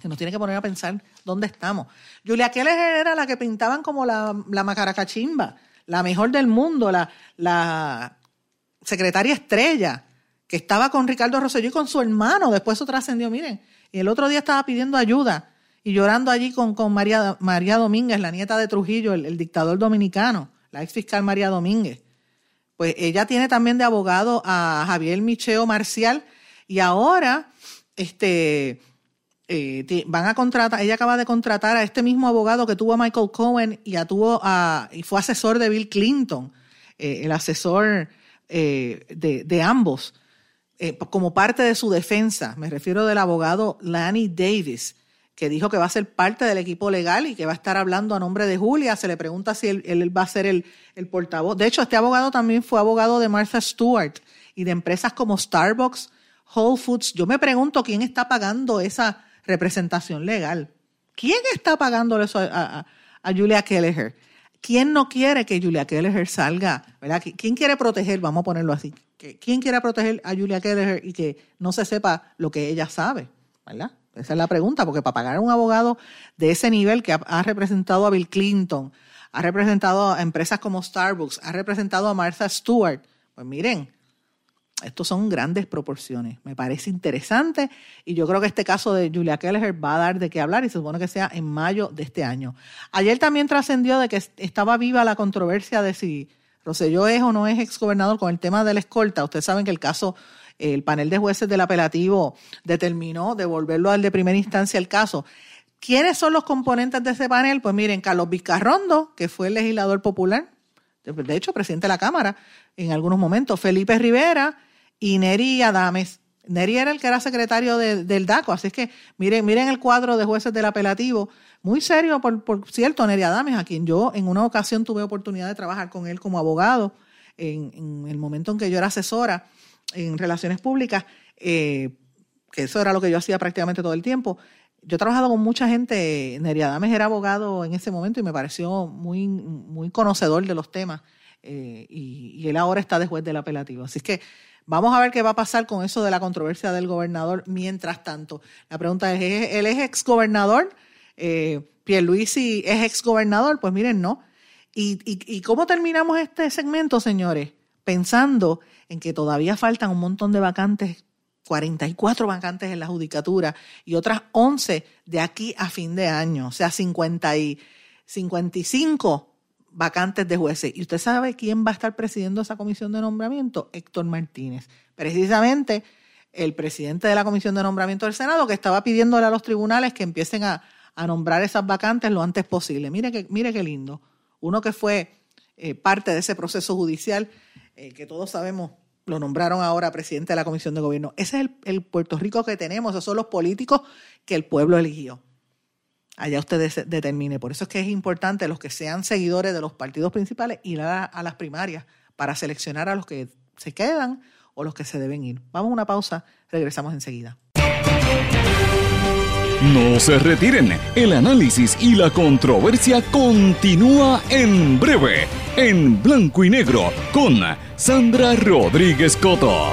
que nos tiene que poner a pensar dónde estamos. Julia Keller era la que pintaban como la, la macaracachimba, la mejor del mundo, la, la secretaria estrella, que estaba con Ricardo Rosselló y con su hermano, después eso trascendió, miren, y el otro día estaba pidiendo ayuda y llorando allí con, con María, María Domínguez, la nieta de Trujillo, el, dictador dominicano, la ex fiscal María Domínguez. Pues ella tiene también de abogado a Javier Micheo Marcial y ahora este, eh, van a contratar, ella acaba de contratar a este mismo abogado que tuvo a Michael Cohen y, a, tuvo a, y fue asesor de Bill Clinton, eh, el asesor eh, de, ambos, como parte de su defensa. Me refiero del abogado Lanny Davis que dijo que va a ser parte del equipo legal y que va a estar hablando a nombre de Julia. Se le pregunta si él, va a ser el, portavoz. De hecho, este abogado también fue abogado de Martha Stewart y de empresas como Starbucks, Whole Foods. Yo me pregunto quién está pagando esa representación legal. ¿Quién está pagando eso a, Julia Kelleher? ¿Quién no quiere que Julia Kelleher salga? ¿verdad? ¿Quién quiere proteger? Vamos a ponerlo así. ¿Quién quiere proteger a Julia Kelleher y que no se sepa lo que ella sabe? ¿Verdad? Esa es la pregunta, porque para pagar a un abogado de ese nivel que ha, representado a Bill Clinton, ha representado a empresas como Starbucks, ha representado a Martha Stewart, pues miren, estos son grandes proporciones. Me parece interesante y yo creo que este caso de Julia Kelleher va a dar de qué hablar y se supone que sea en mayo de este año. Ayer también trascendió de que estaba viva la controversia de si Roselló es o no es exgobernador con el tema de la escolta. Ustedes saben que el caso el panel de jueces del apelativo determinó devolverlo al de primera instancia el caso. ¿Quiénes son los componentes de ese panel? Pues miren, Carlos Vizcarrondo, que fue el legislador popular, de hecho, presidente de la Cámara en algunos momentos, Felipe Rivera y Neri Adames. Neri era el que era secretario del DACO, así es que miren, miren el cuadro de jueces del apelativo, muy serio, por, cierto, Neri Adames, a quien yo en una ocasión tuve oportunidad de trabajar con él como abogado en, el momento en que yo era asesora en relaciones públicas, eh, que eso era lo que yo hacía prácticamente todo el tiempo. Yo he trabajado con mucha gente, Neria Dames era abogado en ese momento y me pareció muy, muy conocedor de los temas eh, y, él ahora está de juez del apelativo. Así que vamos a ver qué va a pasar con eso de la controversia del gobernador mientras tanto. La pregunta es, ¿él es exgobernador? Eh, ¿Pierluisi es exgobernador? Pues miren, no. ¿Y, y, cómo terminamos este segmento, señores? Pensando en que todavía faltan un montón de vacantes, 44 vacantes en la judicatura y otras 11 de aquí a fin de año, o sea, 50 y 55 vacantes de jueces. ¿Y usted sabe quién va a estar presidiendo esa comisión de nombramiento? Héctor Martínez. Precisamente el presidente de la comisión de nombramiento del Senado que estaba pidiéndole a los tribunales que empiecen a, nombrar esas vacantes lo antes posible. Mire, que, mire qué lindo. Uno que fue eh, parte de ese proceso judicial, eh, que todos sabemos lo nombraron ahora presidente de la Comisión de Gobierno. Ese es el, Puerto Rico que tenemos, esos son los políticos que el pueblo eligió. Allá usted determine. Por eso es que es importante los que sean seguidores de los partidos principales ir a, las primarias para seleccionar a los que se quedan o los que se deben ir. Vamos a una pausa, regresamos enseguida. No se retiren, el análisis y la controversia continúa en breve, en blanco y negro, con Sandra Rodríguez Coto.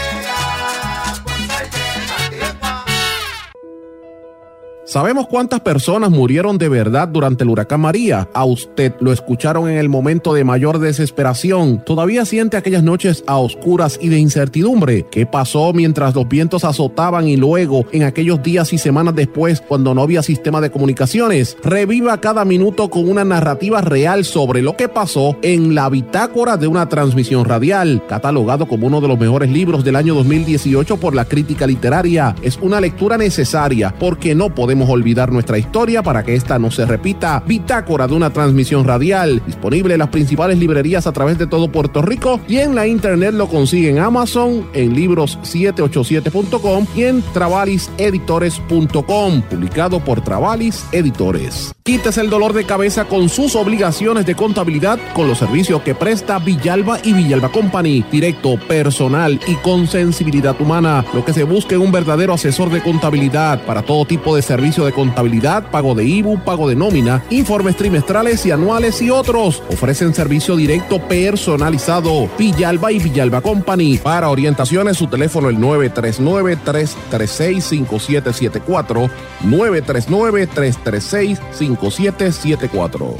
¿Sabemos cuántas personas murieron de verdad durante el huracán María? A usted lo escucharon en el momento de mayor desesperación. ¿Todavía siente aquellas noches a oscuras y de incertidumbre? ¿Qué pasó mientras los vientos azotaban y luego en aquellos días y semanas después cuando no había sistema de comunicaciones? Reviva cada minuto con una narrativa real sobre lo que pasó en la bitácora de una transmisión radial, catalogado como uno de los mejores libros del año 2018 por la crítica literaria. Es una lectura necesaria porque no podemos olvidar nuestra historia para que esta no se repita. Bitácora de una transmisión radial, disponible en las principales librerías a través de todo Puerto Rico y en la internet lo consigue en Amazon, en libros787.com y en travaliseditores.com, publicado por Travalis Editores. Quites el dolor de cabeza con sus obligaciones de contabilidad con los servicios que presta Villalba y Villalba Company, directo, personal y con sensibilidad humana. Lo que se busca en un verdadero asesor de contabilidad para todo tipo de servicios servicio de contabilidad, pago de IBU, pago de nómina, informes trimestrales y anuales y otros. Ofrecen servicio directo personalizado. Villalba y Villalba Company. Para orientaciones, su teléfono el 939-336-5774. 939-336-5774.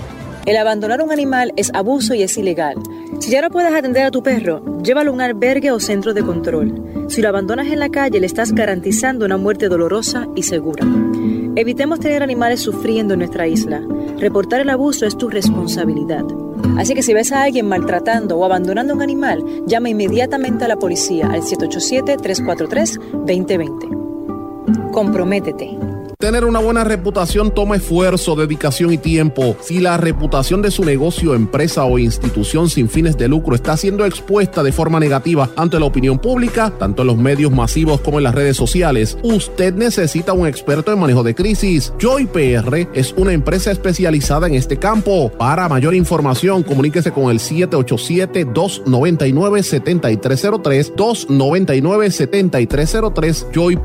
El abandonar un animal es abuso y es ilegal. Si ya no puedes atender a tu perro, llévalo a un albergue o centro de control. Si lo abandonas en la calle, le estás garantizando una muerte dolorosa y segura. Evitemos tener animales sufriendo en nuestra isla. Reportar el abuso es tu responsabilidad. Así que si ves a alguien maltratando o abandonando un animal, llama inmediatamente a la policía al 787-343-2020. Comprométete. Tener una buena reputación toma esfuerzo, dedicación y tiempo. Si la reputación de su negocio, empresa o institución sin fines de lucro está siendo expuesta de forma negativa ante la opinión pública, tanto en los medios masivos como en las redes sociales, usted necesita un experto en manejo de crisis. Joy PR es una empresa especializada en este campo. Para mayor información, comuníquese con el 787-299-7303, 299-7303. Joy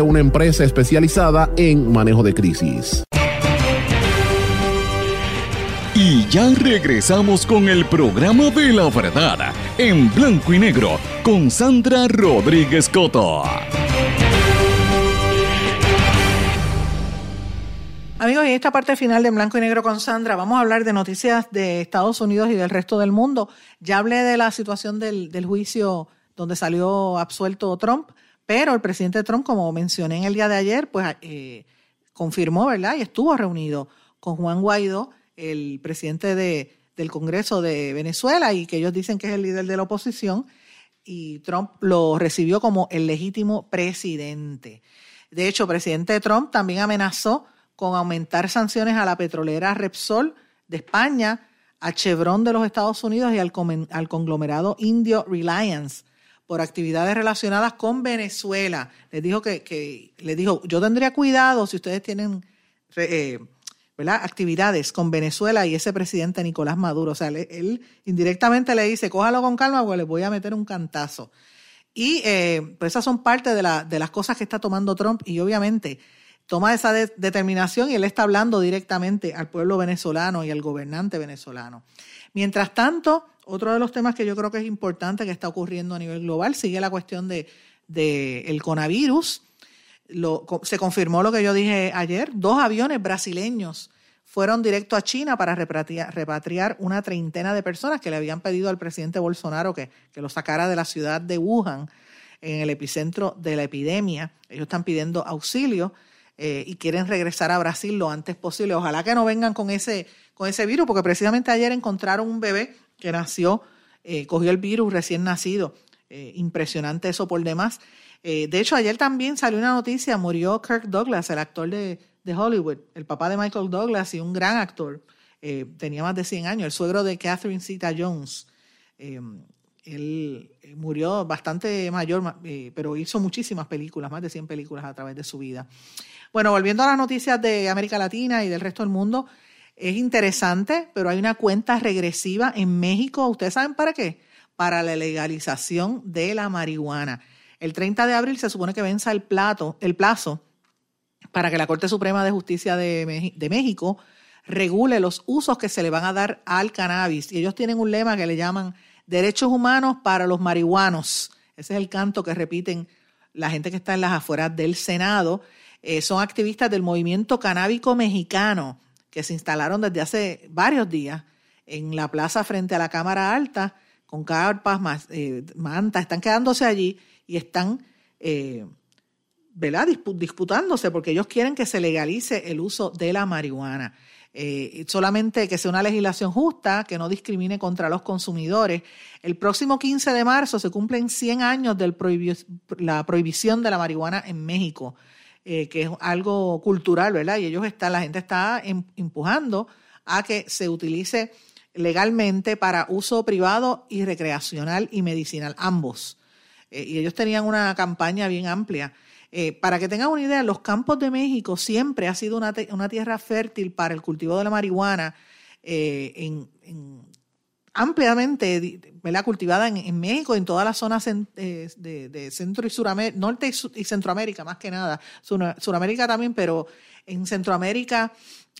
una empresa especializada en manejo de crisis. Y ya regresamos con el programa de la verdad en blanco y negro con Sandra Rodríguez Coto. Amigos, en esta parte final de Blanco y Negro con Sandra vamos a hablar de noticias de Estados Unidos y del resto del mundo. Ya hablé de la situación del, del juicio donde salió absuelto Trump, pero el presidente Trump, como mencioné en el día de ayer, pues eh, confirmó, ¿verdad? Y estuvo reunido con Juan Guaidó, el presidente de, del Congreso de Venezuela, y que ellos dicen que es el líder de la oposición, y Trump lo recibió como el legítimo presidente. De hecho, el presidente Trump también amenazó con aumentar sanciones a la petrolera Repsol de España, a Chevron de los Estados Unidos y al, al conglomerado indio Reliance por actividades relacionadas con Venezuela. Les dijo que, le dijo, yo tendría cuidado si ustedes tienen eh, actividades con Venezuela y ese presidente Nicolás Maduro. O sea, él, indirectamente le dice, cójalo con calma porque les voy a meter un cantazo. Y eh, pues esas son parte de, de, las cosas que está tomando Trump y obviamente toma esa determinación y él está hablando directamente al pueblo venezolano y al gobernante venezolano. Mientras tanto, otro de los temas que yo creo que es importante que está ocurriendo a nivel global sigue la cuestión de, el coronavirus. se confirmó lo que yo dije ayer. Dos aviones brasileños fueron directo a China para repatriar, una treintena de personas que le habían pedido al presidente Bolsonaro que, que lo sacara de la ciudad de Wuhan, en el epicentro de la epidemia. Ellos están pidiendo auxilio eh, y quieren regresar a Brasil lo antes posible. Ojalá que no vengan con ese, con ese virus, porque precisamente ayer encontraron un bebé que nació, eh, cogió el virus recién nacido. Eh, impresionante eso por demás. Eh, de hecho, ayer también salió una noticia, murió Kirk Douglas, el actor de, Hollywood, el papá de Michael Douglas y un gran actor. tenía más de 100 años, el suegro de Catherine Zeta Jones. él murió bastante mayor, pero hizo muchísimas películas, más de 100 películas a través de su vida. Bueno, volviendo a las noticias de América Latina y del resto del mundo, es interesante, pero hay una cuenta regresiva en México. ¿Ustedes saben para qué? Para la legalización de la marihuana. El 30 de abril se supone que venza el, plato, el plazo para que la Corte Suprema de Justicia de, México regule los usos que se le van a dar al cannabis. Y ellos tienen un lema que le llaman derechos humanos para los marihuanos. Ese es el canto que repiten la gente que está en las afueras del Senado. Eh, son activistas del movimiento canábico mexicano que se instalaron desde hace varios días en la plaza frente a la Cámara Alta, con carpas, eh, mantas, están quedándose allí y están eh, disputándose porque ellos quieren que se legalice el uso de la marihuana. Eh, solamente que sea una legislación justa, que no discrimine contra los consumidores. El próximo 15 de marzo se cumplen 100 años de la prohibición de la marihuana en México. Eh, que es algo cultural, ¿verdad? Y ellos están, la gente está em, empujando a que se utilice legalmente para uso privado y recreacional y medicinal, ambos. Eh, y ellos tenían una campaña bien amplia. Eh, para que tengan una idea, los campos de México siempre ha sido una, tierra fértil para el cultivo de la marihuana ampliamente cultivada en, México, en todas las zonas de, de, Centro y Suramérica, Norte y, Centroamérica más que nada, Suramérica también, pero en Centroamérica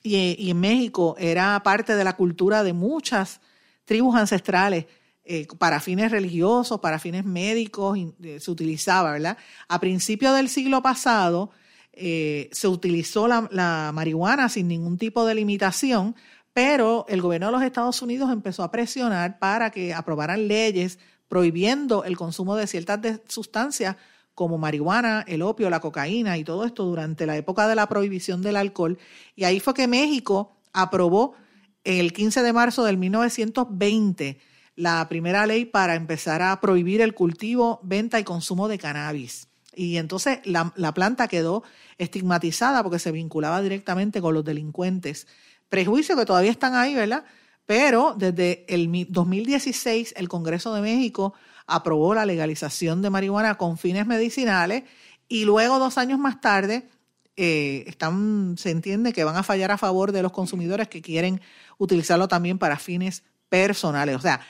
y, en México era parte de la cultura de muchas tribus ancestrales. Eh, para fines religiosos, para fines médicos, eh, se utilizaba, ¿verdad? A principios del siglo pasado eh, se utilizó la, marihuana sin ningún tipo de limitación, pero el gobierno de los Estados Unidos empezó a presionar para que aprobaran leyes prohibiendo el consumo de ciertas sustancias como marihuana, el opio, la cocaína y todo esto durante la época de la prohibición del alcohol. Y ahí fue que México aprobó el 15 de marzo del 1920 la primera ley para empezar a prohibir el cultivo, venta y consumo de cannabis. Y entonces la, la planta quedó estigmatizada porque se vinculaba directamente con los delincuentes prejuicios que todavía están ahí, ¿verdad? Pero desde el 2016 el Congreso de México aprobó la legalización de marihuana con fines medicinales y luego dos años más tarde eh, están, se entiende que van a fallar a favor de los consumidores que quieren utilizarlo también para fines personales. O sea,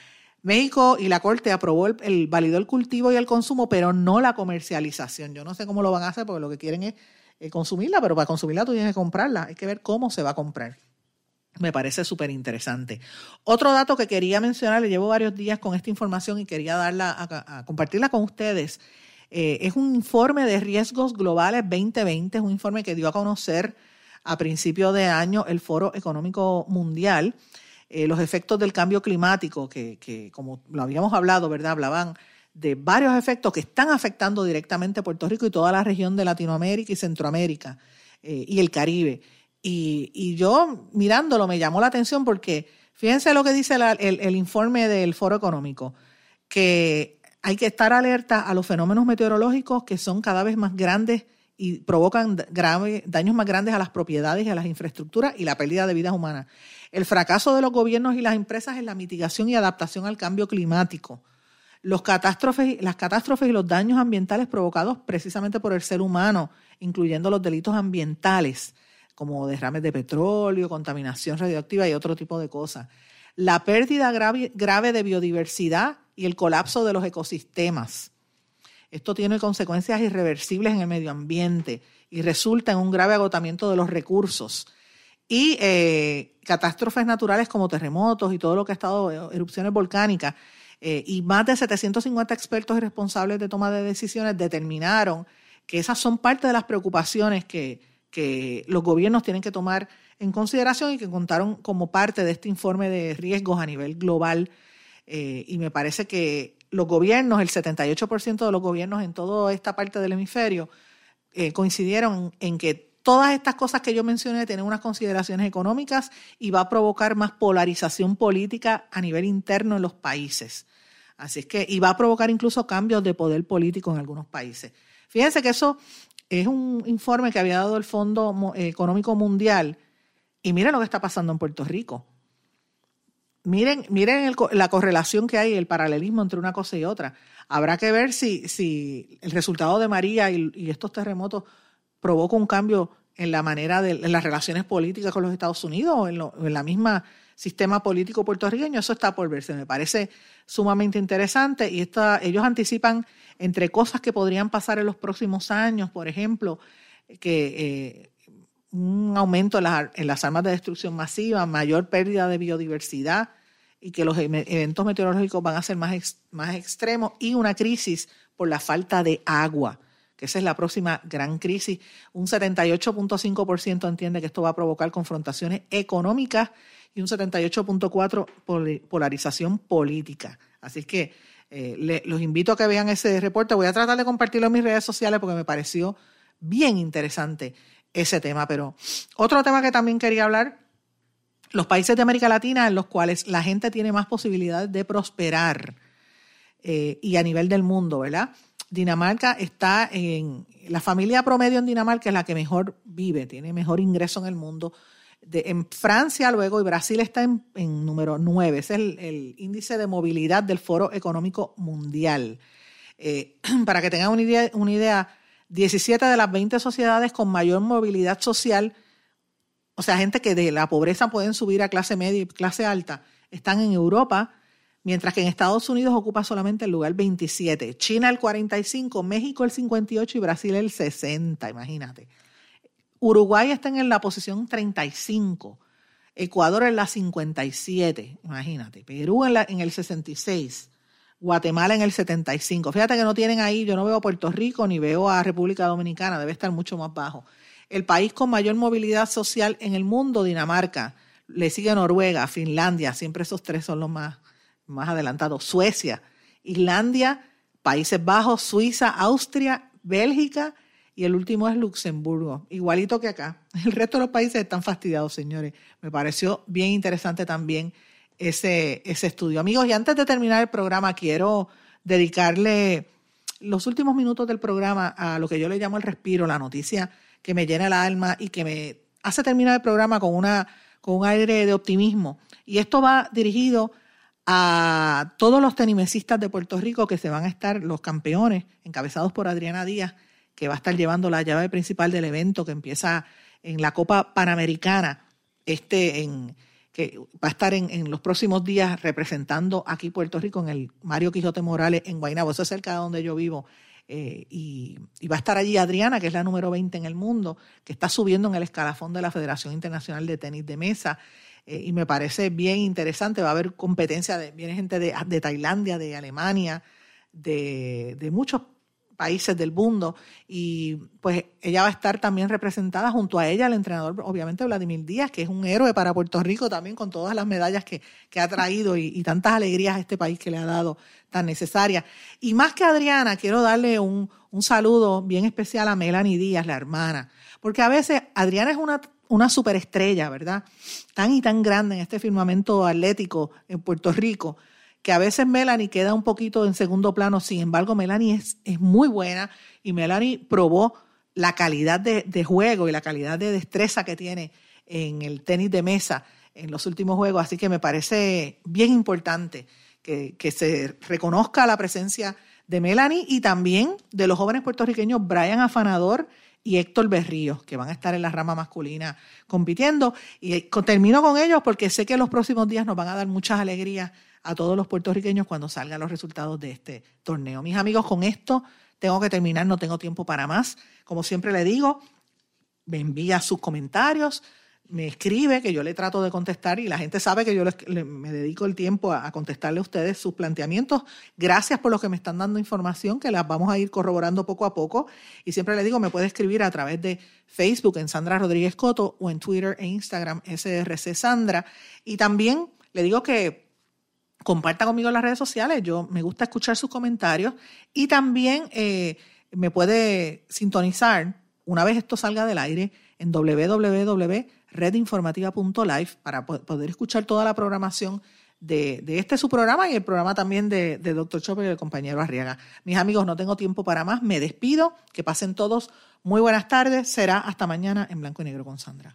México y la Corte aprobó el, validó el cultivo y el consumo, pero no la comercialización. Yo no sé cómo lo van a hacer porque lo que quieren es eh, consumirla, pero para consumirla tú tienes que comprarla. Hay que ver cómo se va a comprar. Me parece súper interesante. Otro dato que quería mencionar, le llevo varios días con esta información y quería darla compartirla con ustedes. Eh, es un informe de riesgos globales 2020, es un informe que dio a conocer a principio de año el Foro Económico Mundial. Eh, los efectos del cambio climático, que, como lo habíamos hablado, ¿verdad? Hablaban de varios efectos que están afectando directamente a Puerto Rico y toda la región de Latinoamérica y Centroamérica eh, y el Caribe. Y, yo mirándolo me llamó la atención porque fíjense lo que dice el, informe del Foro Económico, que hay que estar alerta a los fenómenos meteorológicos que son cada vez más grandes y provocan daños más grandes a las propiedades y a las infraestructuras y la pérdida de vidas humanas. El fracaso de los gobiernos y las empresas en la mitigación y adaptación al cambio climático. Los catástrofes, las catástrofes y los daños ambientales provocados precisamente por el ser humano, incluyendo los delitos ambientales como derrames de petróleo, contaminación radioactiva y otro tipo de cosas. La pérdida grave, de biodiversidad y el colapso de los ecosistemas. Esto tiene consecuencias irreversibles en el medio ambiente y resulta en un grave agotamiento de los recursos. Y eh, catástrofes naturales como terremotos y todo lo que ha estado, eh, erupciones volcánicas. Eh, y más de 750 expertos y responsables de toma de decisiones determinaron que esas son parte de las preocupaciones que, que los gobiernos tienen que tomar en consideración y que contaron como parte de este informe de riesgos a nivel global. Eh, y me parece que los gobiernos, el 78% de los gobiernos en toda esta parte del hemisferio, eh, coincidieron en que todas estas cosas que yo mencioné tienen unas consideraciones económicas y va a provocar más polarización política a nivel interno en los países. Así es que, y va a provocar incluso cambios de poder político en algunos países. Fíjense que eso es un informe que había dado el Fondo Económico Mundial y miren lo que está pasando en Puerto Rico. Miren, miren la correlación que hay, el paralelismo entre una cosa y otra. Habrá que ver si, si el resultado de María y, estos terremotos provoca un cambio en la manera de en las relaciones políticas con los Estados Unidos o en la misma sistema político puertorriqueño. Eso está por verse. Me parece sumamente interesante y esta, ellos anticipan entre cosas que podrían pasar en los próximos años, por ejemplo, que eh, un aumento en las, armas de destrucción masiva, mayor pérdida de biodiversidad y que los eventos meteorológicos van a ser más, más extremos y una crisis por la falta de agua, que esa es la próxima gran crisis. Un 78.5% entiende que esto va a provocar confrontaciones económicas y un 78.4% polarización política. Así que eh, los invito a que vean ese reporte. Voy a tratar de compartirlo en mis redes sociales porque me pareció bien interesante ese tema. Pero otro tema que también quería hablar, los países de América Latina en los cuales la gente tiene más posibilidades de prosperar eh, y a nivel del mundo, ¿verdad? Dinamarca está en, la familia promedio en Dinamarca es la que mejor vive, tiene mejor ingreso en el mundo en Francia luego y Brasil está en, número 9, es el, índice de movilidad del Foro Económico Mundial. Eh, <clears throat> para que tengan una idea, una idea, 17 de las 20 sociedades con mayor movilidad social, o sea, gente que de la pobreza pueden subir a clase media y clase alta, están en Europa mientras que en Estados Unidos ocupa solamente el lugar 27, China el 45, México el 58 y Brasil el 60, imagínate. Uruguay está en la posición 35, Ecuador en la 57, imagínate, Perú en, en el 66, Guatemala en el 75. Fíjate que no tienen ahí, yo no veo a Puerto Rico ni veo a República Dominicana, debe estar mucho más bajo. El país con mayor movilidad social en el mundo, Dinamarca, le sigue Noruega, Finlandia, siempre esos tres son los más, más adelantados, Suecia, Islandia, Países Bajos, Suiza, Austria, Bélgica y el último es Luxemburgo, igualito que acá. <laughs> El resto de los países están fastidiados, señores. Me pareció bien interesante también ese, ese estudio. Amigos, y antes de terminar el programa, quiero dedicarle los últimos minutos del programa a lo que yo le llamo el respiro, la noticia que me llena el alma y que me hace terminar el programa con, una, con un aire de optimismo. Y esto va dirigido a todos los tenimesistas de Puerto Rico que se van a estar, los campeones, encabezados por Adriana Díaz, que va a estar llevando la llave principal del evento que empieza en la Copa Panamericana, este en, que va a estar en, los próximos días representando aquí Puerto Rico en el Mario Quijote Morales en Guaynabo, eso es cerca de donde yo vivo. Eh, y, va a estar allí Adriana, que es la número 20 en el mundo, que está subiendo en el escalafón de la Federación Internacional de Tenis de Mesa. Eh, y me parece bien interesante, va a haber competencia, de, viene gente de, de Tailandia, de Alemania, de, de muchos países del mundo. Y pues ella va a estar también representada junto a ella el entrenador obviamente Vladimir Díaz que es un héroe para Puerto Rico también con todas las medallas que, ha traído y, tantas alegrías a este país que le ha dado tan necesarias y más que Adriana quiero darle un, un saludo bien especial a Melanie Díaz la hermana. Porque a veces Adriana es una una superestrella, ¿verdad? Tan y tan grande en este firmamento atlético en Puerto Rico, que a veces Melanie queda un poquito en segundo plano, sin embargo Melanie es, es muy buena y Melanie probó la calidad de, juego y la calidad de destreza que tiene en el tenis de mesa en los últimos juegos, así que me parece bien importante que, que se reconozca la presencia de Melanie y también de los jóvenes puertorriqueños Brian Afanador y Héctor Berrío, que van a estar en la rama masculina compitiendo. Y termino con ellos porque sé que los próximos días nos van a dar muchas alegrías a todos los puertorriqueños cuando salgan los resultados de este torneo. Mis amigos, con esto tengo que terminar, no tengo tiempo para más. Como siempre le digo, me envía sus comentarios, me escribe, que yo le trato de contestar y la gente sabe que yo me dedico el tiempo a, contestarle a ustedes sus planteamientos. Gracias por lo que me están dando información, que las vamos a ir corroborando poco a poco. Y siempre le digo, me puede escribir a través de Facebook en Sandra Rodríguez Coto o en Twitter e Instagram SRC Sandra. Y también le digo que comparta conmigo en las redes sociales. Yo me gusta escuchar sus comentarios y también eh, me puede sintonizar una vez esto salga del aire en www.redinformativa.live para poder escuchar toda la programación de, este su programa y el programa también de, de Dr. Chopper y el compañero Arriaga. Mis amigos, no tengo tiempo para más. Me despido. Que pasen todos muy buenas tardes. Será hasta mañana en Blanco y Negro con Sandra.